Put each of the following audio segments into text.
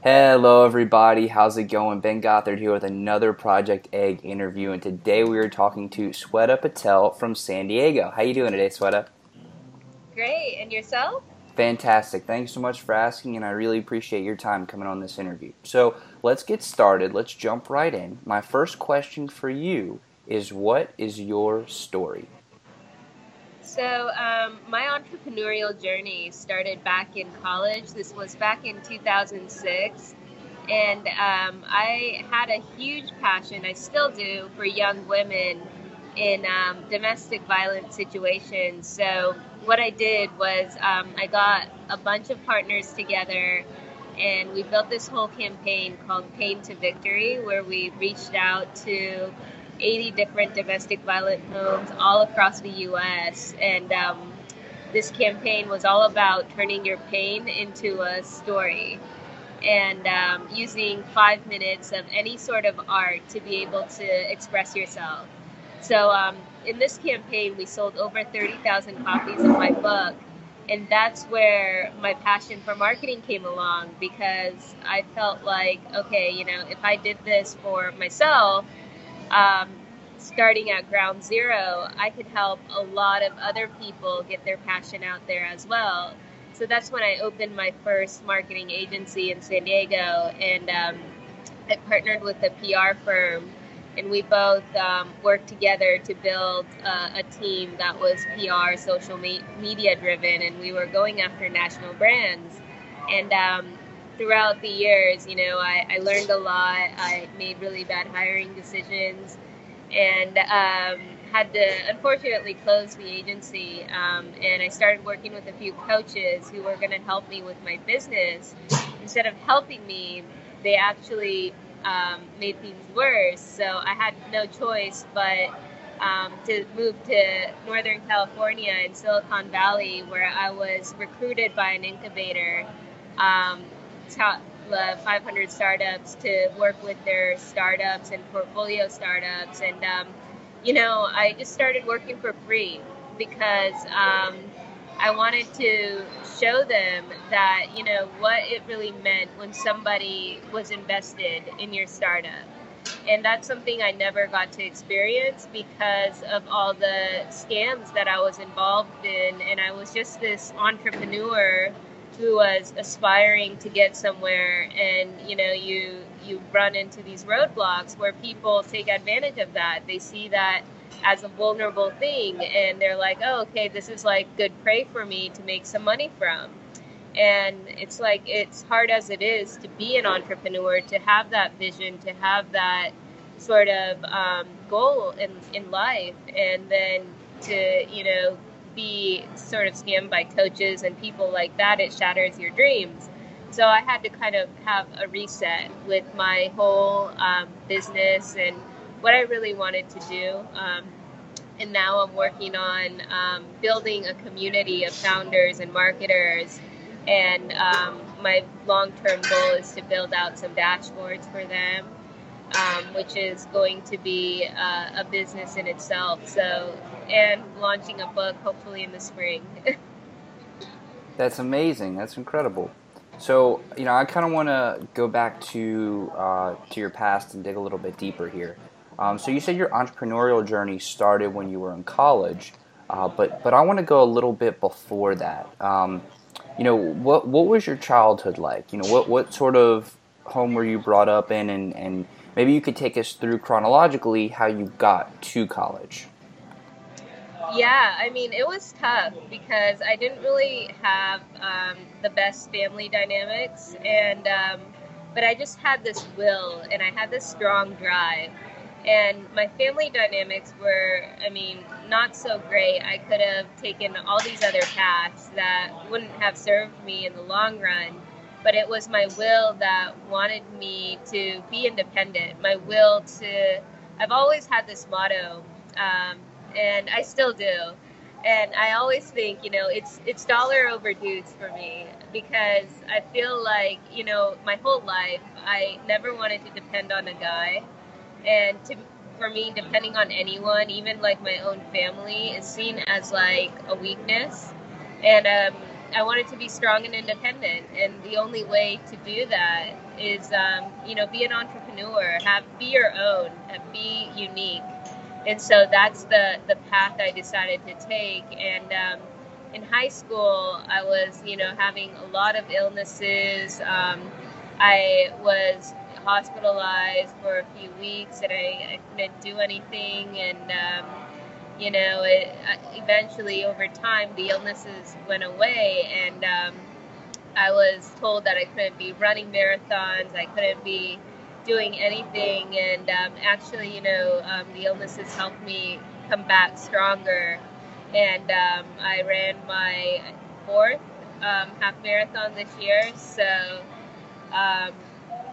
Hello, everybody. How's it going? Ben Gothard here with another Project Egg interview, and today we are talking to Sweta Patel from San Diego. How you doing today, Sweta? Great, and yourself? Fantastic. Thanks so much for asking, and I really appreciate your time coming on this interview. So let's get started. Let's jump right in. My first question for you is, what is your story? So, um, my entrepreneurial journey started back in college. This was back in 2006. And um, I had a huge passion, I still do, for young women in um, domestic violence situations. So, what I did was um, I got a bunch of partners together and we built this whole campaign called Pain to Victory, where we reached out to 80 different domestic violent homes all across the U.S. And um, this campaign was all about turning your pain into a story and um, using five minutes of any sort of art to be able to express yourself. So, um, in this campaign, we sold over 30,000 copies of my book. And that's where my passion for marketing came along because I felt like, okay, you know, if I did this for myself, um, starting at ground zero, I could help a lot of other people get their passion out there as well. So that's when I opened my first marketing agency in San Diego, and um, I partnered with a PR firm, and we both um, worked together to build uh, a team that was PR, social me- media driven, and we were going after national brands. And um, throughout the years, you know, I, I learned a lot. I made really bad hiring decisions and um, had to unfortunately close the agency. Um, and I started working with a few coaches who were going to help me with my business. Instead of helping me, they actually um, made things worse. So I had no choice but um, to move to Northern California in Silicon Valley, where I was recruited by an incubator. Um, 500 startups to work with their startups and portfolio startups. And, um, you know, I just started working for free because um, I wanted to show them that, you know, what it really meant when somebody was invested in your startup. And that's something I never got to experience because of all the scams that I was involved in. And I was just this entrepreneur who was aspiring to get somewhere and you know you you run into these roadblocks where people take advantage of that. They see that as a vulnerable thing and they're like oh okay this is like good prey for me to make some money from. And it's like it's hard as it is to be an entrepreneur to have that vision to have that sort of um, goal in, in life and then to you know be sort of scammed by coaches and people like that, it shatters your dreams. So I had to kind of have a reset with my whole um, business and what I really wanted to do. Um, and now I'm working on um, building a community of founders and marketers. And um, my long term goal is to build out some dashboards for them um, which is going to be uh, a business in itself. So, and launching a book hopefully in the spring. That's amazing. That's incredible. So, you know, I kind of want to go back to uh, to your past and dig a little bit deeper here. Um, so, you said your entrepreneurial journey started when you were in college, uh, but but I want to go a little bit before that. Um, you know, what what was your childhood like? You know, what what sort of home were you brought up in, and and maybe you could take us through chronologically how you got to college. Yeah, I mean, it was tough because I didn't really have um, the best family dynamics, and um, but I just had this will and I had this strong drive. And my family dynamics were, I mean, not so great. I could have taken all these other paths that wouldn't have served me in the long run but it was my will that wanted me to be independent. My will to, I've always had this motto, um, and I still do. And I always think, you know, it's it's dollar over dudes for me because I feel like, you know, my whole life I never wanted to depend on a guy, and to for me, depending on anyone, even like my own family, is seen as like a weakness. And um, I wanted to be strong and independent, and the only way to do that is, um, you know, be an entrepreneur, have be your own, be unique, and so that's the the path I decided to take. And um, in high school, I was, you know, having a lot of illnesses. Um, I was hospitalized for a few weeks, and I, I couldn't do anything, and um, you know, it, uh, eventually over time the illnesses went away, and um, I was told that I couldn't be running marathons, I couldn't be doing anything, and um, actually, you know, um, the illnesses helped me come back stronger, and um, I ran my fourth um, half marathon this year, so um,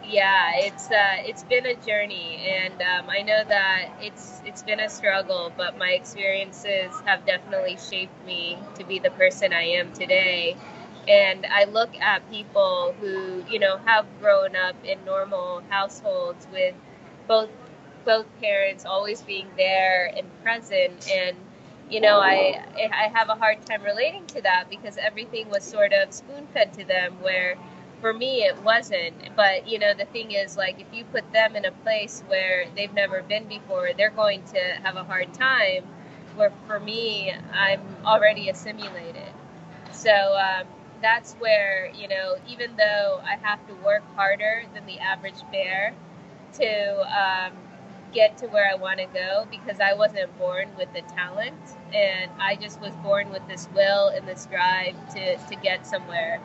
yeah, it's uh, it's been a journey, and um, I know that it's it's been a struggle, but my experiences have definitely shaped me to be the person I am today. And I look at people who you know have grown up in normal households with both both parents always being there and present, and you know I I have a hard time relating to that because everything was sort of spoon fed to them where for me it wasn't. But you know the thing is like if you put them in a place where they've never been before they're going to have a hard time. Where for me i'm already assimilated. So um, that's where you know even though i have to work harder than the average bear to um, get to where i want to go because i wasn't born with the talent and i just was born with this will and this drive to, to get somewhere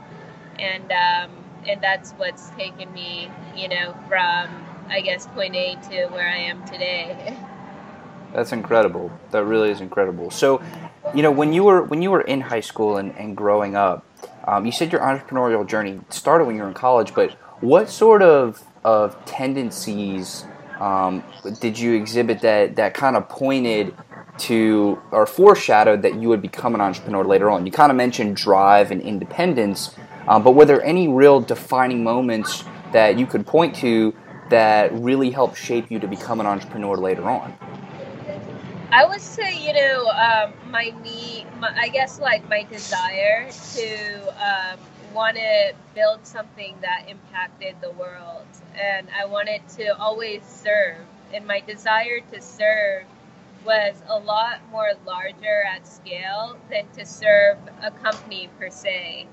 and um, and that's what's taken me, you know, from I guess point A to where I am today. That's incredible. That really is incredible. So, you know, when you were when you were in high school and, and growing up, um, you said your entrepreneurial journey started when you were in college. But what sort of of tendencies um, did you exhibit that that kind of pointed to or foreshadowed that you would become an entrepreneur later on? You kind of mentioned drive and independence. Um, but were there any real defining moments that you could point to that really helped shape you to become an entrepreneur later on? I would say, you know, um, my need, my, I guess, like my desire to um, want to build something that impacted the world. And I wanted to always serve. And my desire to serve was a lot more larger at scale than to serve a company per se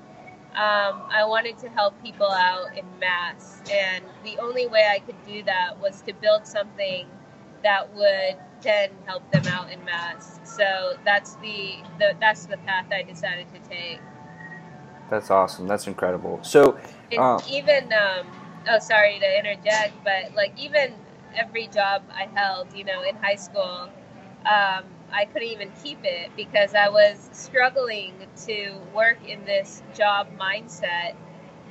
um, I wanted to help people out in mass, and the only way I could do that was to build something that would then help them out in mass. So that's the, the that's the path I decided to take. That's awesome. That's incredible. So uh, even um, oh, sorry to interject, but like even every job I held, you know, in high school. Um, I couldn't even keep it because I was struggling to work in this job mindset.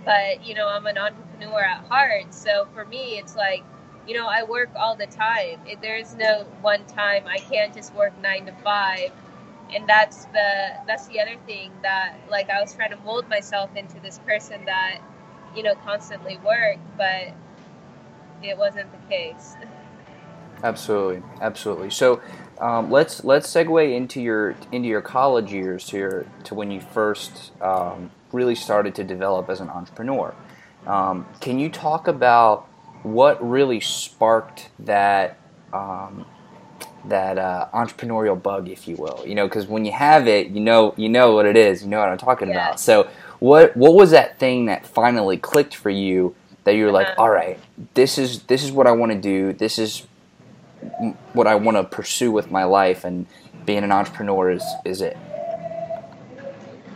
But, you know, I'm an entrepreneur at heart. So for me, it's like, you know, I work all the time. There's no one time I can't just work nine to five. And that's the that's the other thing that like I was trying to mold myself into this person that, you know, constantly worked, but it wasn't the case. Absolutely, absolutely. So um, let's let's segue into your into your college years to your to when you first um, really started to develop as an entrepreneur. Um, can you talk about what really sparked that um, that uh, entrepreneurial bug, if you will? You know, because when you have it, you know you know what it is. You know what I'm talking yeah. about. So what what was that thing that finally clicked for you? That you're like, uh-huh. all right, this is this is what I want to do. This is what I want to pursue with my life, and being an entrepreneur is is it.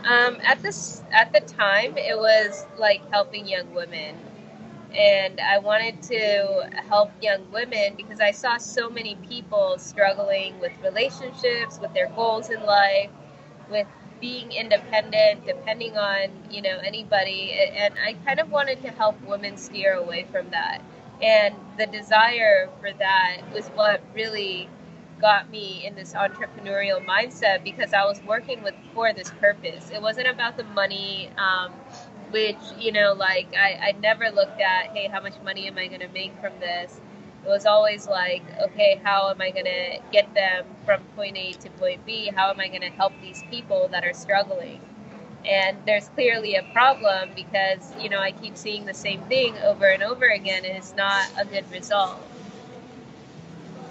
Um, at this at the time, it was like helping young women, and I wanted to help young women because I saw so many people struggling with relationships, with their goals in life, with being independent, depending on you know anybody, and I kind of wanted to help women steer away from that. And the desire for that was what really got me in this entrepreneurial mindset because I was working with for this purpose. It wasn't about the money, um, which you know, like I, I never looked at, hey, how much money am I going to make from this? It was always like, okay, how am I going to get them from point A to point B? How am I going to help these people that are struggling? And there's clearly a problem because you know I keep seeing the same thing over and over again, and it's not a good result.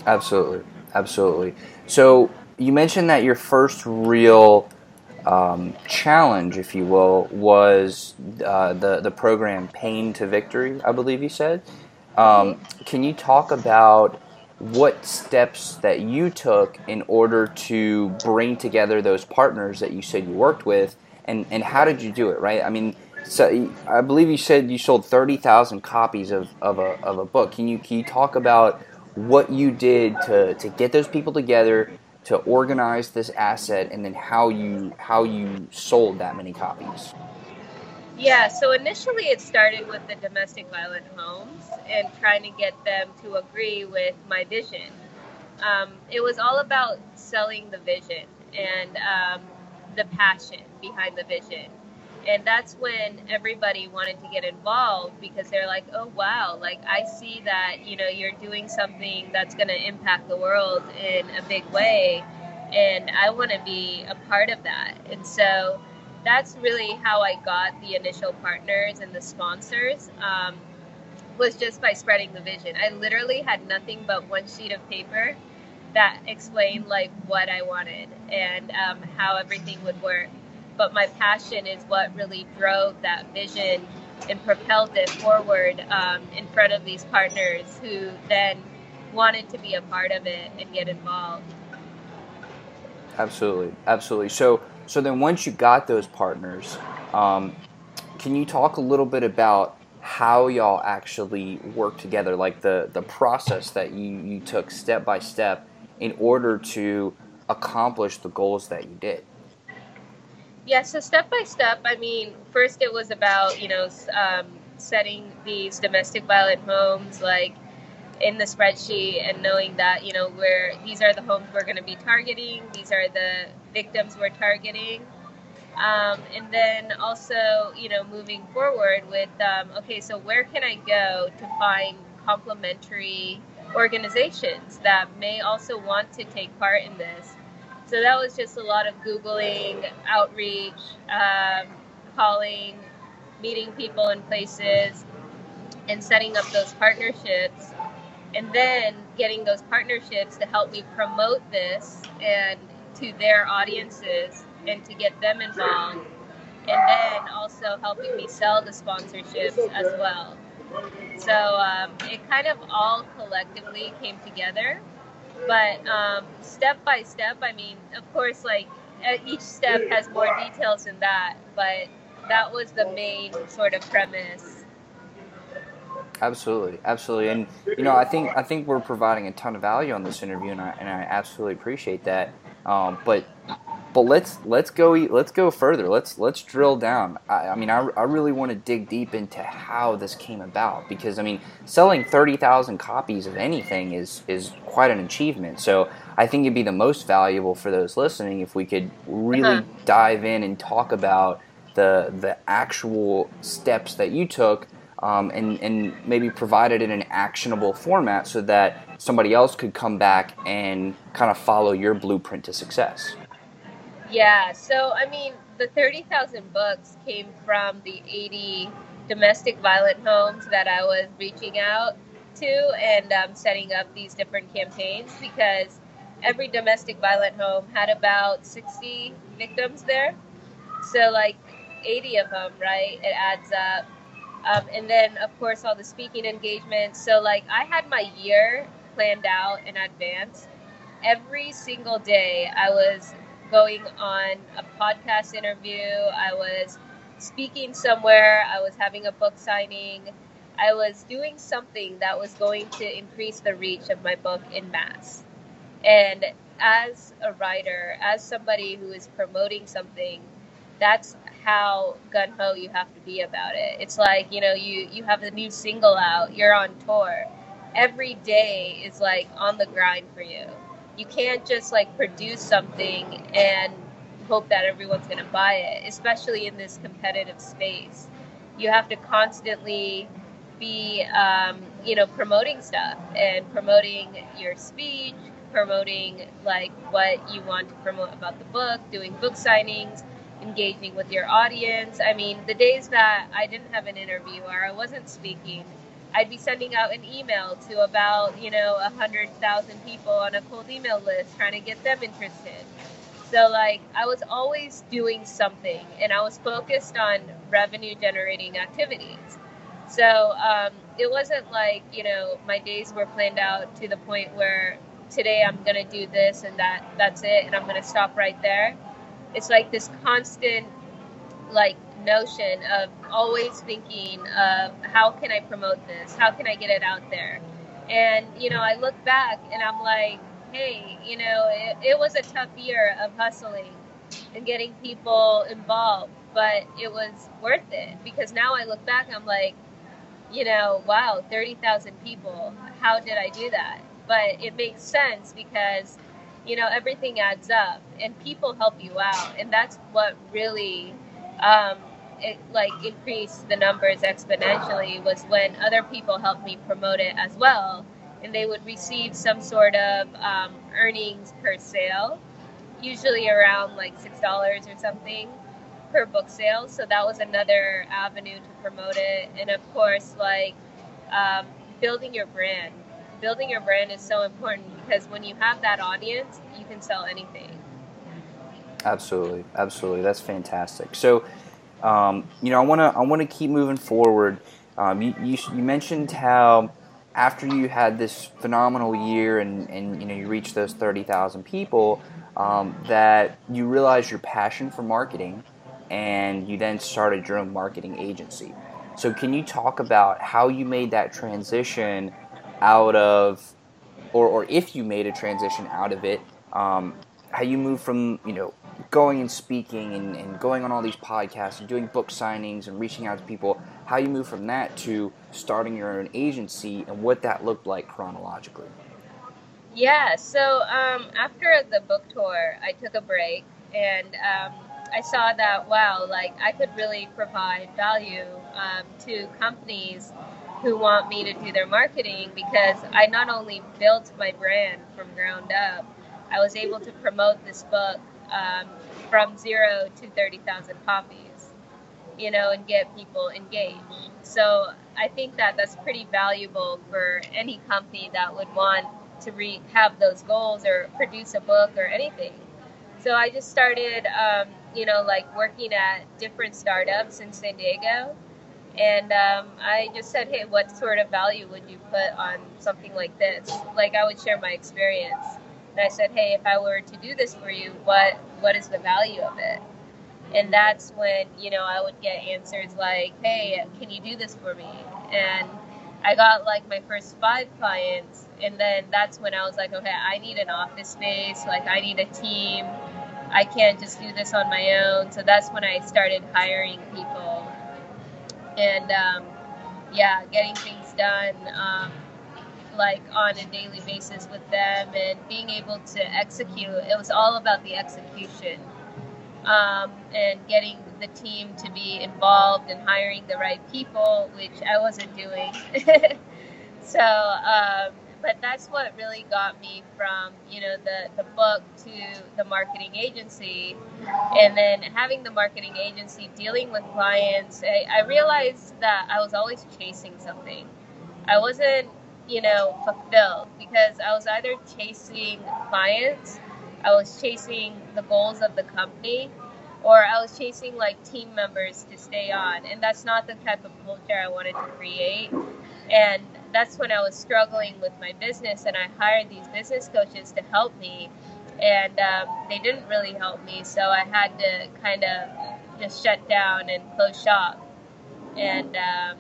Absolutely, absolutely. So you mentioned that your first real um, challenge, if you will, was uh, the the program Pain to Victory. I believe you said. Um, mm-hmm. can you talk about what steps that you took in order to bring together those partners that you said you worked with, and and how did you do it? Right. I mean. So I believe you said you sold thirty thousand copies of, of a of a book. Can you can you talk about what you did to, to get those people together, to organize this asset, and then how you how you sold that many copies. Yeah, so initially it started with the domestic violent homes and trying to get them to agree with my vision. Um, it was all about selling the vision and um, the passion behind the vision. And that's when everybody wanted to get involved because they're like oh wow like i see that you know you're doing something that's going to impact the world in a big way and i want to be a part of that. And so that's really how i got the initial partners and the sponsors um, was just by spreading the vision. I literally had nothing but one sheet of paper that explained like what i wanted and um, how everything would work but my passion is what really drove that vision and propelled it forward um, in front of these partners who then wanted to be a part of it and get involved. Absolutely, absolutely. So, so then once you got those partners, um, can you talk a little bit about how y'all actually work together, like the the process that you you took step by step in order to accomplish the goals that you did? Yeah, so step by step, I mean, first it was about, you know, um, setting these domestic violent homes like in the spreadsheet and knowing that, you know, where these are the homes we're going to be targeting, these are the victims we're targeting. Um, and then also, you know, moving forward with, um, okay, so where can I go to find complementary organizations that may also want to take part in this? So that was just a lot of Googling, outreach, um, calling, meeting people in places, and setting up those partnerships. And then getting those partnerships to help me promote this and to their audiences and to get them involved. And then also helping me sell the sponsorships as well. So um, it kind of all collectively came together but um, step by step, I mean, of course, like each step has more details than that, but that was the main sort of premise. Absolutely, absolutely, and you know, I think I think we're providing a ton of value on this interview, and I and I absolutely appreciate that. Um, but but let's let's go let's go further. Let's let's drill down. I, I mean, I, I really want to dig deep into how this came about because I mean, selling thirty thousand copies of anything is is quite an achievement. So I think it'd be the most valuable for those listening if we could really uh-huh. dive in and talk about the the actual steps that you took. Um, and, and maybe provide it in an actionable format so that somebody else could come back and kind of follow your blueprint to success. Yeah, so I mean, the 30,000 books came from the 80 domestic violent homes that I was reaching out to and um, setting up these different campaigns because every domestic violent home had about 60 victims there. So, like 80 of them, right? It adds up. Um, and then, of course, all the speaking engagements. So, like, I had my year planned out in advance. Every single day, I was going on a podcast interview. I was speaking somewhere. I was having a book signing. I was doing something that was going to increase the reach of my book in mass. And as a writer, as somebody who is promoting something, that's how gun ho you have to be about it. It's like, you know, you, you have a new single out, you're on tour. Every day is like on the grind for you you can't just like produce something and hope that everyone's going to buy it, especially in this competitive space. You have to constantly be, um, you know, promoting stuff and promoting your speech, promoting like what you want to promote about the book, doing book signings, engaging with your audience. I mean, the days that I didn't have an interview or I wasn't speaking, I'd be sending out an email to about, you know, a hundred thousand people on a cold email list trying to get them interested. So like I was always doing something and I was focused on revenue generating activities. So um, it wasn't like, you know, my days were planned out to the point where today I'm going to do this and that that's it and I'm going to stop right there. It's like this constant like notion of always thinking of how can I promote this? How can I get it out there? And you know, I look back and I'm like, hey, you know, it, it was a tough year of hustling and getting people involved, but it was worth it because now I look back, I'm like, you know, wow, 30,000 people. How did I do that? But it makes sense because, you know, everything adds up and people help you out. And that's what really, um, it, like increased the numbers exponentially was when other people helped me promote it as well and they would receive some sort of um, earnings per sale, usually around like six dollars or something per book sale. So that was another avenue to promote it, and of course, like um, building your brand. Building your brand is so important because when you have that audience, you can sell anything. Absolutely, absolutely. That's fantastic. So, um, you know, I want to I want to keep moving forward. Um, you, you, you mentioned how after you had this phenomenal year and, and you know you reached those 30,000 people um, that you realized your passion for marketing and you then started your own marketing agency. So can you talk about how you made that transition out of or, or if you made a transition out of it, um, how you moved from you know going and speaking and, and going on all these podcasts and doing book signings and reaching out to people, how you move from that to starting your own agency and what that looked like chronologically. Yeah, so um, after the book tour, I took a break and um, I saw that, wow, like I could really provide value um, to companies who want me to do their marketing because I not only built my brand from ground up, I was able to promote this book um, from zero to 30,000 copies, you know, and get people engaged. So I think that that's pretty valuable for any company that would want to re- have those goals or produce a book or anything. So I just started, um, you know, like working at different startups in San Diego. And um, I just said, hey, what sort of value would you put on something like this? Like, I would share my experience. And I said, hey, if I were to do this for you, what what is the value of it? And that's when you know I would get answers like, hey, can you do this for me? And I got like my first five clients, and then that's when I was like, okay, I need an office space. Like I need a team. I can't just do this on my own. So that's when I started hiring people, and um, yeah, getting things done. Um, like on a daily basis with them and being able to execute. It was all about the execution um, and getting the team to be involved and hiring the right people, which I wasn't doing. so, um, but that's what really got me from you know the the book to the marketing agency, and then having the marketing agency dealing with clients. I, I realized that I was always chasing something. I wasn't you know, fulfilled because I was either chasing clients, I was chasing the goals of the company, or I was chasing like team members to stay on. And that's not the type of culture I wanted to create. And that's when I was struggling with my business, and I hired these business coaches to help me. And um, they didn't really help me, so I had to kind of just shut down and close shop and um,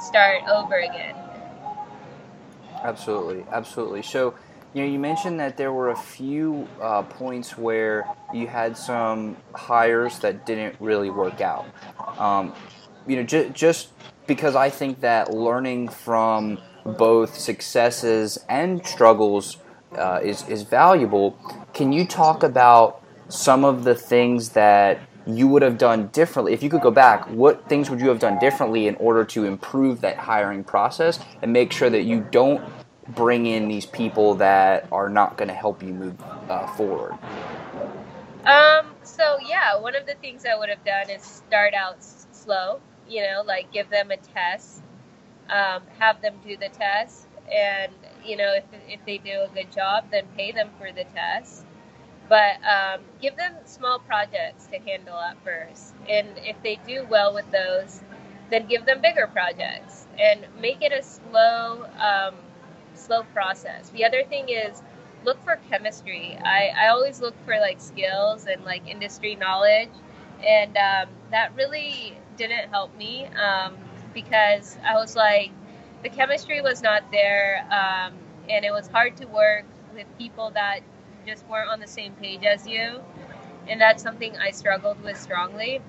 start over again. Absolutely, absolutely. So, you know, you mentioned that there were a few uh, points where you had some hires that didn't really work out. Um, you know, ju- just because I think that learning from both successes and struggles uh, is is valuable. Can you talk about some of the things that you would have done differently if you could go back what things would you have done differently in order to improve that hiring process and make sure that you don't bring in these people that are not going to help you move uh, forward Um, so yeah, one of the things I would have done is start out slow, you know, like give them a test, um, have them do the test, and you know, if, if they do a good job, then pay them for the test. But um, give them small projects to handle at first, and if they do well with those, then give them bigger projects and make it a slow, um, slow process. The other thing is look for chemistry. I, I always look for like skills and like industry knowledge, and um, that really didn't help me um, because I was like, the chemistry was not there, um, and it was hard to work with people that just weren't on the same page as you, and that's something I struggled with strongly.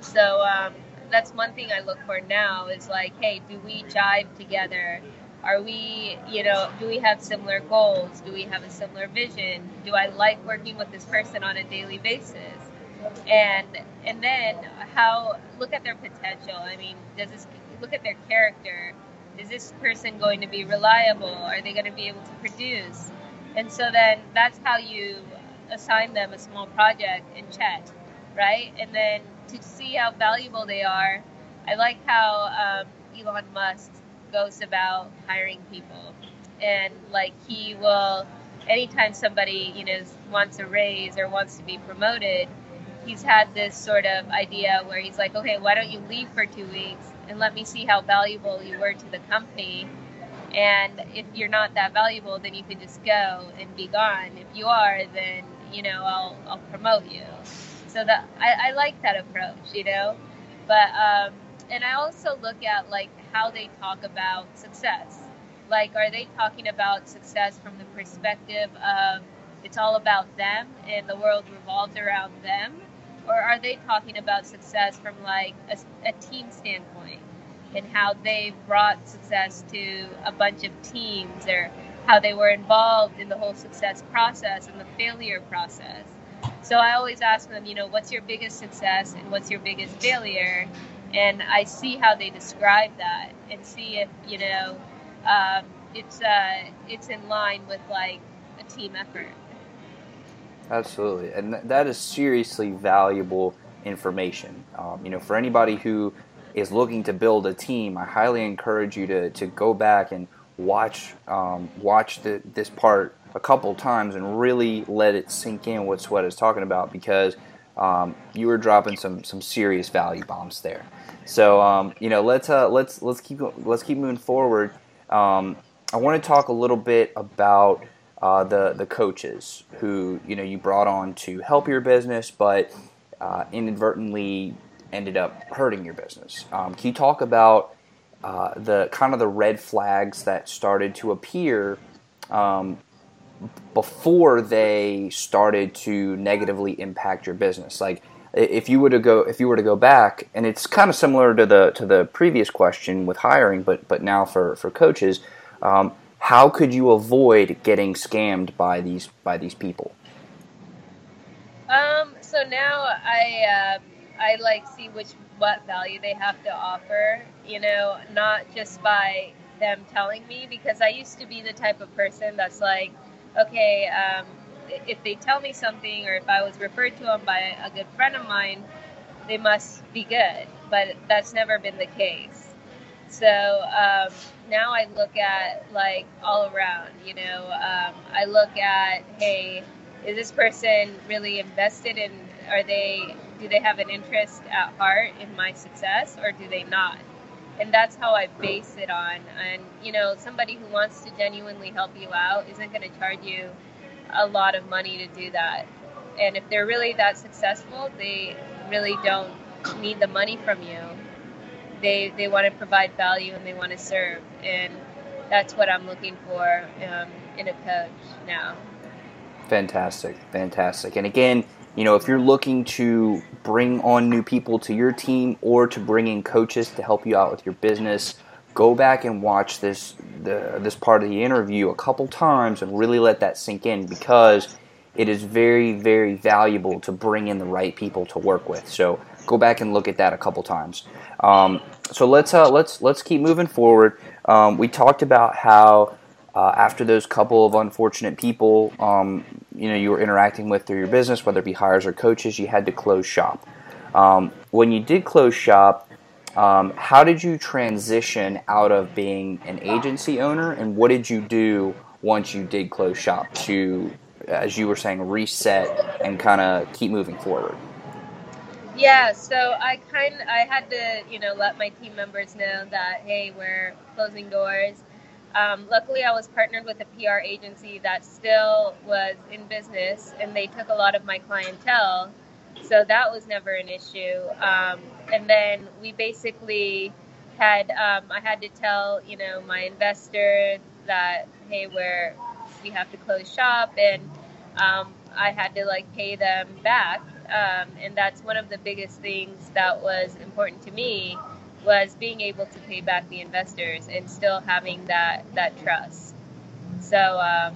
So um, that's one thing I look for now is like, hey, do we jive together? Are we, you know, do we have similar goals? Do we have a similar vision? Do I like working with this person on a daily basis? And and then how look at their potential. I mean, does this look at their character? Is this person going to be reliable? Are they going to be able to produce? And so then that's how you assign them a small project and chat, right? And then to see how valuable they are, I like how um, Elon Musk goes about hiring people. And like he will, anytime somebody, you know, wants a raise or wants to be promoted, he's had this sort of idea where he's like, okay, why don't you leave for two weeks and let me see how valuable you were to the company. And if you're not that valuable, then you can just go and be gone. If you are, then you know I'll I'll promote you. So that I, I like that approach, you know. But um, and I also look at like how they talk about success. Like, are they talking about success from the perspective of it's all about them and the world revolves around them? Or are they talking about success from like a, a team standpoint and how they brought success to a bunch of teams or how they were involved in the whole success process and the failure process? So I always ask them, you know, what's your biggest success and what's your biggest failure? And I see how they describe that and see if you know um, it's uh, it's in line with like a team effort. Absolutely, and th- that is seriously valuable information. Um, you know, for anybody who is looking to build a team, I highly encourage you to, to go back and watch um, watch the, this part a couple times and really let it sink in what Sweta is talking about because um, you were dropping some some serious value bombs there. So um, you know, let's uh, let's let's keep let's keep moving forward. Um, I want to talk a little bit about uh, the the coaches who you know you brought on to help your business, but uh, inadvertently ended up hurting your business. Um, can you talk about uh, the kind of the red flags that started to appear um, before they started to negatively impact your business? Like if you were to go if you were to go back and it's kind of similar to the to the previous question with hiring but but now for for coaches um, how could you avoid getting scammed by these by these people um so now i uh, i like see which what value they have to offer you know not just by them telling me because i used to be the type of person that's like okay um, if they tell me something or if I was referred to them by a good friend of mine, they must be good. But that's never been the case. So um, now I look at like all around, you know, um, I look at, hey, is this person really invested in, are they, do they have an interest at heart in my success or do they not? And that's how I base it on. And, you know, somebody who wants to genuinely help you out isn't going to charge you a lot of money to do that. And if they're really that successful, they really don't need the money from you. They they want to provide value and they want to serve, and that's what I'm looking for um, in a coach now. Fantastic, fantastic. And again, you know, if you're looking to bring on new people to your team or to bring in coaches to help you out with your business, go back and watch this the, this part of the interview a couple times and really let that sink in because it is very very valuable to bring in the right people to work with. So go back and look at that a couple times. Um, so let's uh, let's let's keep moving forward. Um, we talked about how uh, after those couple of unfortunate people, um, you know you were interacting with through your business, whether it be hires or coaches, you had to close shop. Um, when you did close shop, um, how did you transition out of being an agency owner, and what did you do once you did close shop to, as you were saying, reset and kind of keep moving forward? Yeah, so I kind I had to you know let my team members know that hey we're closing doors. Um, luckily, I was partnered with a PR agency that still was in business, and they took a lot of my clientele so that was never an issue. Um, and then we basically had um, I had to tell you know my investor that hey we're we have to close shop and um, I had to like pay them back. Um, and that's one of the biggest things that was important to me was being able to pay back the investors and still having that that trust. So um,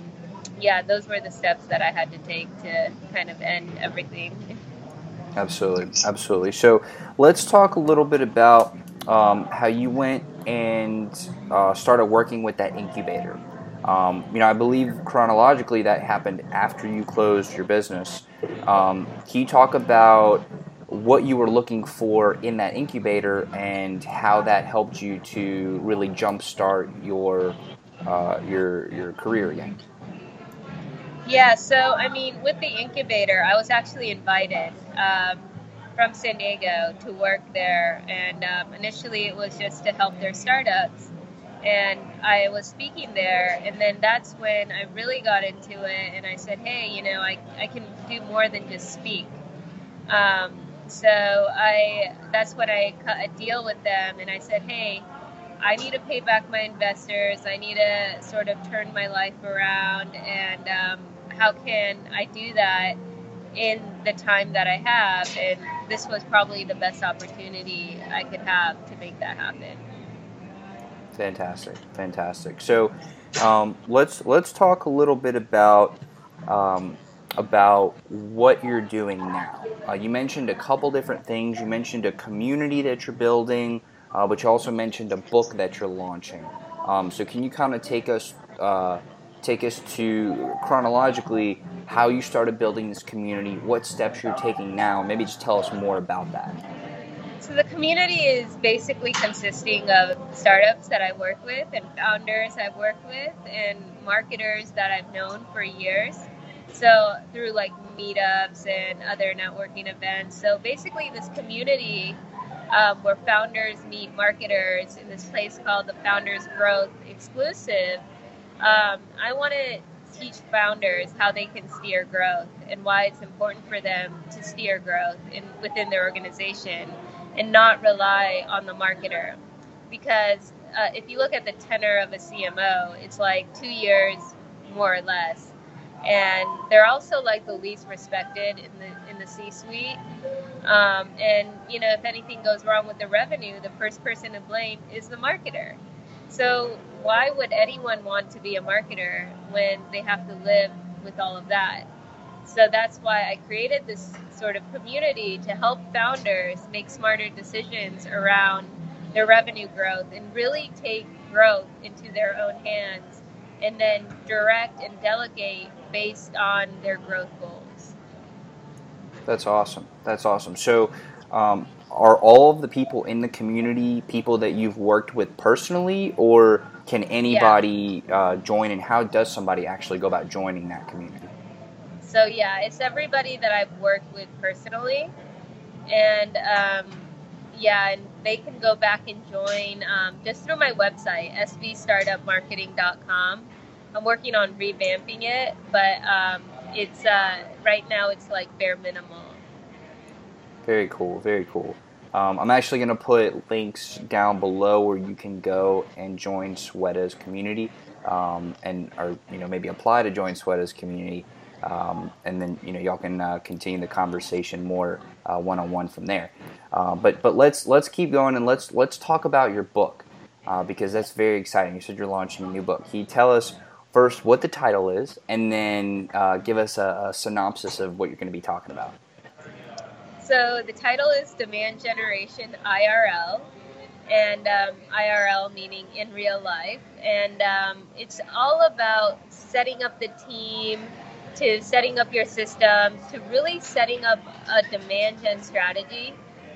yeah, those were the steps that I had to take to kind of end everything. Absolutely, absolutely. So let's talk a little bit about um, how you went and uh, started working with that incubator. Um, you know, I believe chronologically that happened after you closed your business. Um, can you talk about what you were looking for in that incubator and how that helped you to really jumpstart your uh, your your career again? Yeah, so I mean, with the incubator, I was actually invited um, from San Diego to work there, and um, initially it was just to help their startups. And I was speaking there, and then that's when I really got into it, and I said, hey, you know, I, I can do more than just speak. Um, so I that's what I cut a deal with them, and I said, hey, I need to pay back my investors. I need to sort of turn my life around, and um, how can I do that in the time that I have? And this was probably the best opportunity I could have to make that happen. Fantastic, fantastic. So um, let's let's talk a little bit about um, about what you're doing now. Uh, you mentioned a couple different things. You mentioned a community that you're building, uh, but you also mentioned a book that you're launching. Um, so can you kind of take us uh, take us to chronologically how you started building this community, what steps you're taking now. Maybe just tell us more about that. So, the community is basically consisting of startups that I work with, and founders I've worked with, and marketers that I've known for years. So, through like meetups and other networking events. So, basically, this community um, where founders meet marketers in this place called the Founders Growth Exclusive um, I want to teach founders how they can steer growth and why it's important for them to steer growth in, within their organization and not rely on the marketer. Because uh, if you look at the tenor of a CMO, it's like two years more or less. And they're also like the least respected in the in the C-suite. Um, and you know, if anything goes wrong with the revenue, the first person to blame is the marketer. So why would anyone want to be a marketer when they have to live with all of that? So that's why I created this sort of community to help founders make smarter decisions around their revenue growth and really take growth into their own hands and then direct and delegate based on their growth goals. That's awesome. That's awesome. So, um, are all of the people in the community people that you've worked with personally, or can anybody yeah. uh, join? And how does somebody actually go about joining that community? So yeah, it's everybody that I've worked with personally, and um, yeah, and they can go back and join um, just through my website, svstartupmarketing.com. I'm working on revamping it, but um, it's uh, right now it's like bare minimal. Very cool. Very cool. Um, I'm actually going to put links down below where you can go and join Sweta's community, um, and or you know maybe apply to join Sweta's community, um, and then you know y'all can uh, continue the conversation more one on one from there. Uh, but but let's let's keep going and let's let's talk about your book uh, because that's very exciting. You said you're launching a new book. Can you tell us first what the title is, and then uh, give us a, a synopsis of what you're going to be talking about? So the title is Demand Generation IRL, and um, IRL meaning in real life. And um, it's all about setting up the team, to setting up your systems to really setting up a demand gen strategy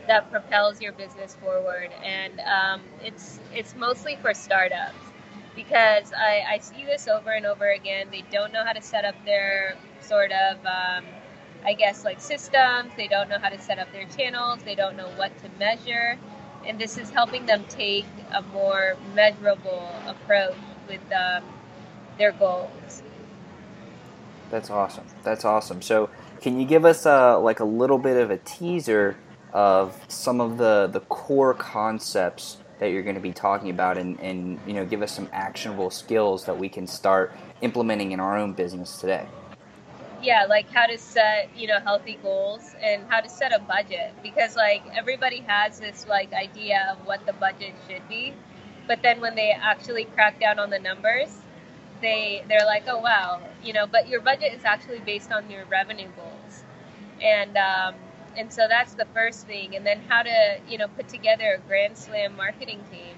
that propels your business forward. And um, it's it's mostly for startups because I, I see this over and over again. They don't know how to set up their sort of um, I guess like systems. They don't know how to set up their channels. They don't know what to measure. And this is helping them take a more measurable approach with um, their goals. That's awesome. That's awesome. So, can you give us a, uh, like a little bit of a teaser of some of the, the core concepts that you're going to be talking about and, and you know give us some actionable skills that we can start implementing in our own business today? yeah like how to set you know healthy goals and how to set a budget because like everybody has this like idea of what the budget should be but then when they actually crack down on the numbers they they're like oh wow you know but your budget is actually based on your revenue goals and um, and so that's the first thing. And then how to you know put together a grand slam marketing team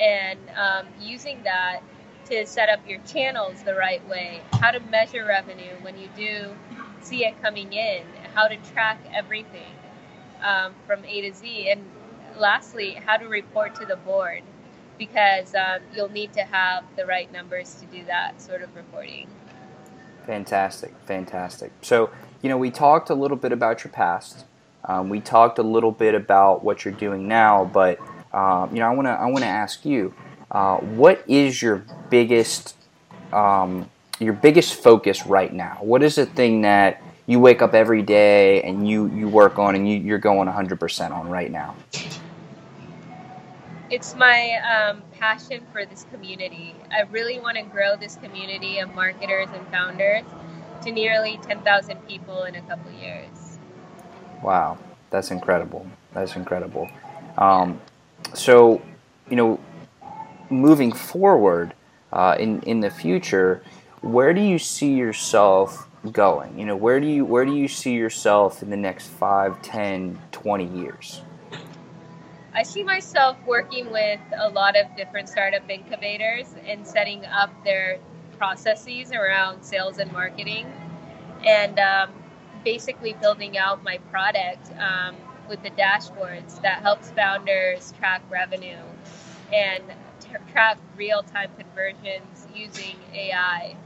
and um, using that to set up your channels the right way, how to measure revenue when you do see it coming in, how to track everything um, from A to Z, and lastly, how to report to the board because um, you'll need to have the right numbers to do that sort of reporting. Fantastic, fantastic. So, you know, we talked a little bit about your past. Um, we talked a little bit about what you're doing now, but um, you know, I want to I want to ask you uh, what is your biggest um, your biggest focus right now? What is the thing that you wake up every day and you, you work on and you, you're going 100% on right now? It's my um, passion for this community. I really want to grow this community of marketers and founders to nearly 10,000 people in a couple years. Wow, that's incredible. That's incredible. Um, so, you know, moving forward uh, in in the future, where do you see yourself going? You know, where do you where do you see yourself in the next 5, 10, 20 years? I see myself working with a lot of different startup incubators and setting up their processes around sales and marketing, and um, basically building out my product um, with the dashboards that helps founders track revenue and track real time conversions using AI.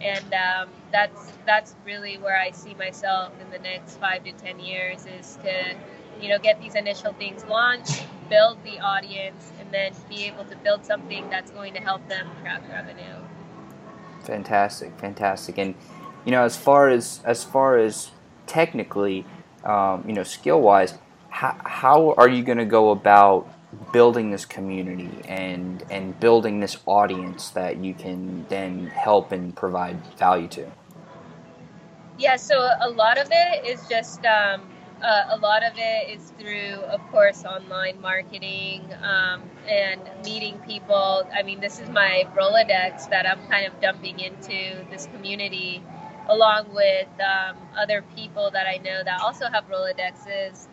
And um, that's that's really where I see myself in the next five to ten years is to, you know, get these initial things launched, build the audience, and then be able to build something that's going to help them track revenue. Fantastic, fantastic, and you know, as far as as far as technically, um, you know, skill wise, how, how are you going to go about building this community and and building this audience that you can then help and provide value to? Yeah so a lot of it is just um, uh, a lot of it is through of course online marketing um, and meeting people i mean this is my rolodex that i'm kind of dumping into this community along with um, other people that i know that also have rolodexes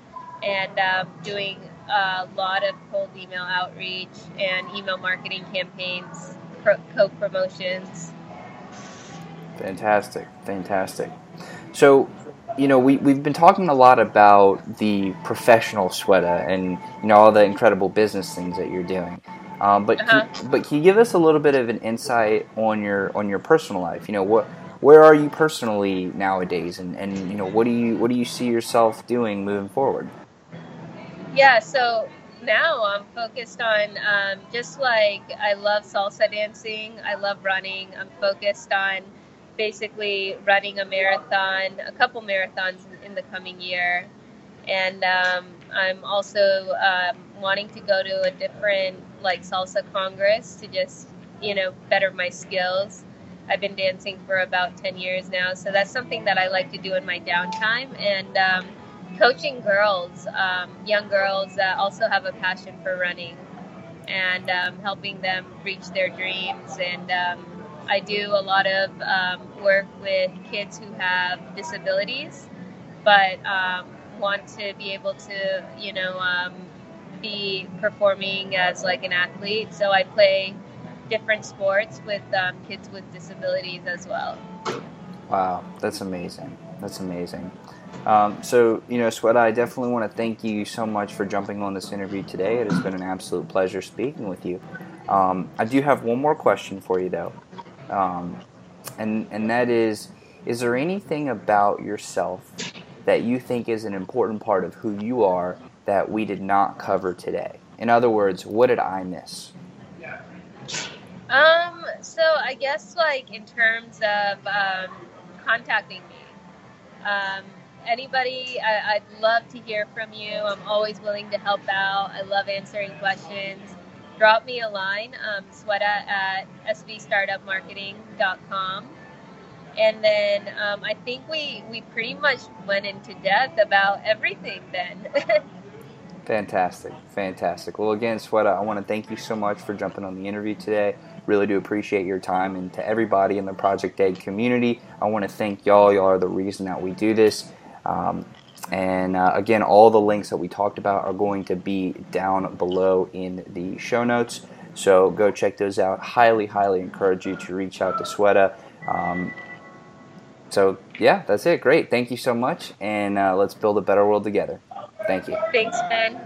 and um, doing a lot of cold email outreach and email marketing campaigns, co promotions. Fantastic, fantastic. So, you know, we, we've been talking a lot about the professional Sweta and, you know, all the incredible business things that you're doing. Um, but uh-huh. can, but can you give us a little bit of an insight on your on your personal life? You know, what where are you personally nowadays, and, and you know what do you what do you see yourself doing moving forward? Yeah, so now I'm focused on um, just like I love salsa dancing, I love running. I'm focused on basically running a marathon, a couple marathons in, the coming year. And um, I'm also um, wanting to go to a different like salsa congress to just, you know, better my skills. I've been dancing for about 10 years now, so that's something that I like to do in my downtime. And um, coaching girls, um, young girls that also have a passion for running, and um, helping them reach their dreams. And um, I do a lot of um, work with kids who have disabilities, but um, want to be able to, you know, um, be performing as like an athlete. So I play different sports with kids with disabilities as well. Wow, that's amazing. That's amazing. Um, so, you know, Sweta, I definitely want to thank you so much for jumping on this interview today. It has been an absolute pleasure speaking with you. Um, I do have one more question for you, though, um, and and that is: Is there anything about yourself that you think is an important part of who you are that we did not cover today? In other words, what did I miss? Um, so I guess like in terms of um, contacting me, um, anybody, I, would love to hear from you. I'm always willing to help out. I love answering questions. Drop me a line, um, Sweta at svstartupmarketing.com. And then um, I think we, we pretty much went into depth about everything then. fantastic, fantastic. Well, again, Sweta, I want to thank you so much for jumping on the interview today. Really do appreciate your time. And to everybody in the Project Egg community, I want to thank y'all. Y'all are the reason that we do this. Um, and uh, again, all the links that we talked about are going to be down below in the show notes. So go check those out. Highly, highly encourage you to reach out to Sweta. Um, so, yeah, that's it. Great. Thank you so much. And uh, let's build a better world together. Thank you. Thanks, Ben.